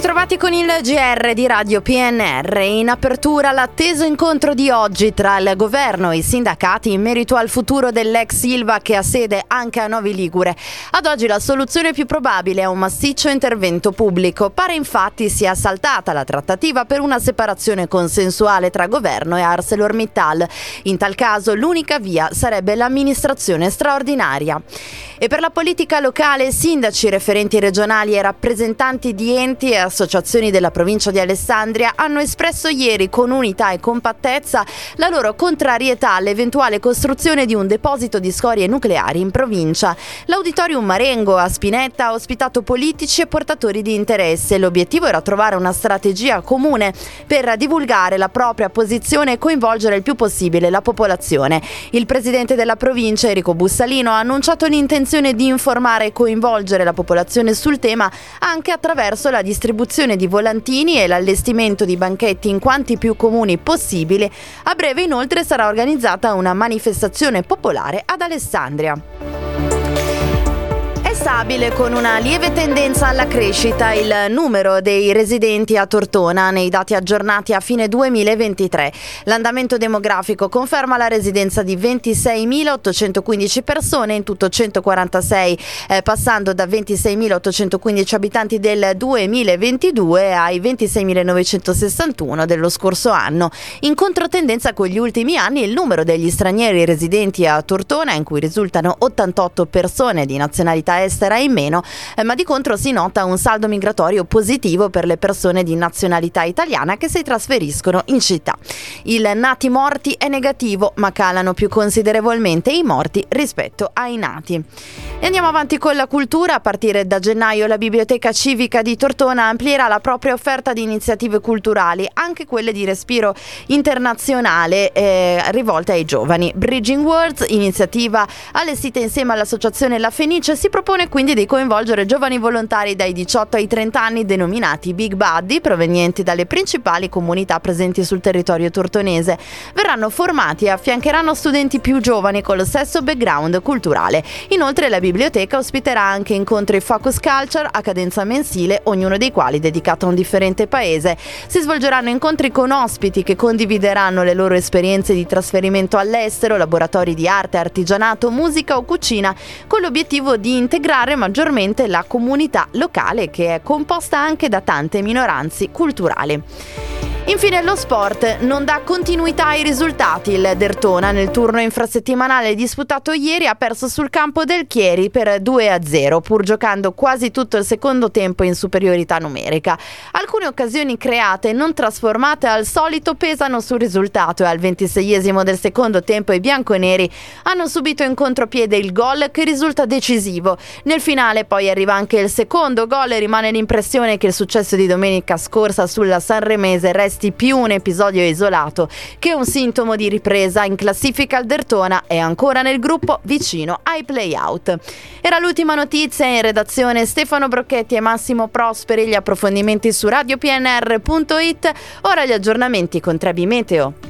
ritrovati con il GR di Radio PNR. In apertura l'atteso incontro di oggi tra il governo e i sindacati in merito al futuro dell'ex Silva che ha sede anche a Novi Ligure. Ad oggi la soluzione più probabile è un massiccio intervento pubblico. Pare infatti sia saltata la trattativa per una separazione consensuale tra governo e ArcelorMittal. In tal caso l'unica via sarebbe l'amministrazione straordinaria. E per la politica locale, sindaci, referenti regionali e rappresentanti di enti e associazioni della provincia di Alessandria hanno espresso ieri con unità e compattezza la loro contrarietà all'eventuale costruzione di un deposito di scorie nucleari in provincia. L'Auditorium Marengo a Spinetta ha ospitato politici e portatori di interesse. L'obiettivo era trovare una strategia comune per divulgare la propria posizione e coinvolgere il più possibile la popolazione. Il presidente della provincia, Enrico Bussalino, ha annunciato l'intenzione intenzione di informare e coinvolgere la popolazione sul tema anche attraverso la distribuzione di volantini e l'allestimento di banchetti in quanti più comuni possibile. A breve inoltre sarà organizzata una manifestazione popolare ad Alessandria stabile con una lieve tendenza alla crescita il numero dei residenti a Tortona nei dati aggiornati a fine 2023. L'andamento demografico conferma la residenza di 26.815 persone, in tutto 146, eh, passando da 26.815 abitanti del 2022 ai 26.961 dello scorso anno. In controtendenza con gli ultimi anni il numero degli stranieri residenti a Tortona, in cui risultano 88 persone di nazionalità estera, estera in meno, eh, ma di contro si nota un saldo migratorio positivo per le persone di nazionalità italiana che si trasferiscono in città. Il nati morti è negativo, ma calano più considerevolmente i morti rispetto ai nati. E andiamo avanti con la cultura. A partire da gennaio la Biblioteca Civica di Tortona amplierà la propria offerta di iniziative culturali, anche quelle di respiro internazionale eh, rivolte ai giovani. Bridging Words, iniziativa allestita insieme all'associazione La Fenice, si propone quindi di coinvolgere giovani volontari dai 18 ai 30 anni denominati Big Buddy, provenienti dalle principali comunità presenti sul territorio tortonese. Verranno formati e affiancheranno studenti più giovani con lo stesso background culturale. Inoltre la biblioteca ospiterà anche incontri Focus Culture a cadenza mensile, ognuno dei quali dedicato a un differente paese. Si svolgeranno incontri con ospiti che condivideranno le loro esperienze di trasferimento all'estero, laboratori di arte, artigianato, musica o cucina, con l'obiettivo di integrare maggiormente la comunità locale che è composta anche da tante minoranze culturali. Infine lo sport non dà continuità ai risultati. Il Dertona nel turno infrasettimanale disputato ieri ha perso sul campo del Chieri per 2-0 pur giocando quasi tutto il secondo tempo in superiorità numerica. Alcune occasioni create e non trasformate al solito pesano sul risultato e al 26esimo del secondo tempo i bianconeri hanno subito in contropiede il gol che risulta decisivo. Nel finale poi arriva anche il secondo gol e rimane l'impressione che il successo di domenica scorsa sulla Sanremese resti resti più un episodio isolato che un sintomo di ripresa in classifica al Dertona e ancora nel gruppo vicino ai playout. Era l'ultima notizia in redazione Stefano Brocchetti e Massimo Prosperi, gli approfondimenti su radiopnr.it, ora gli aggiornamenti con Trebi Meteo.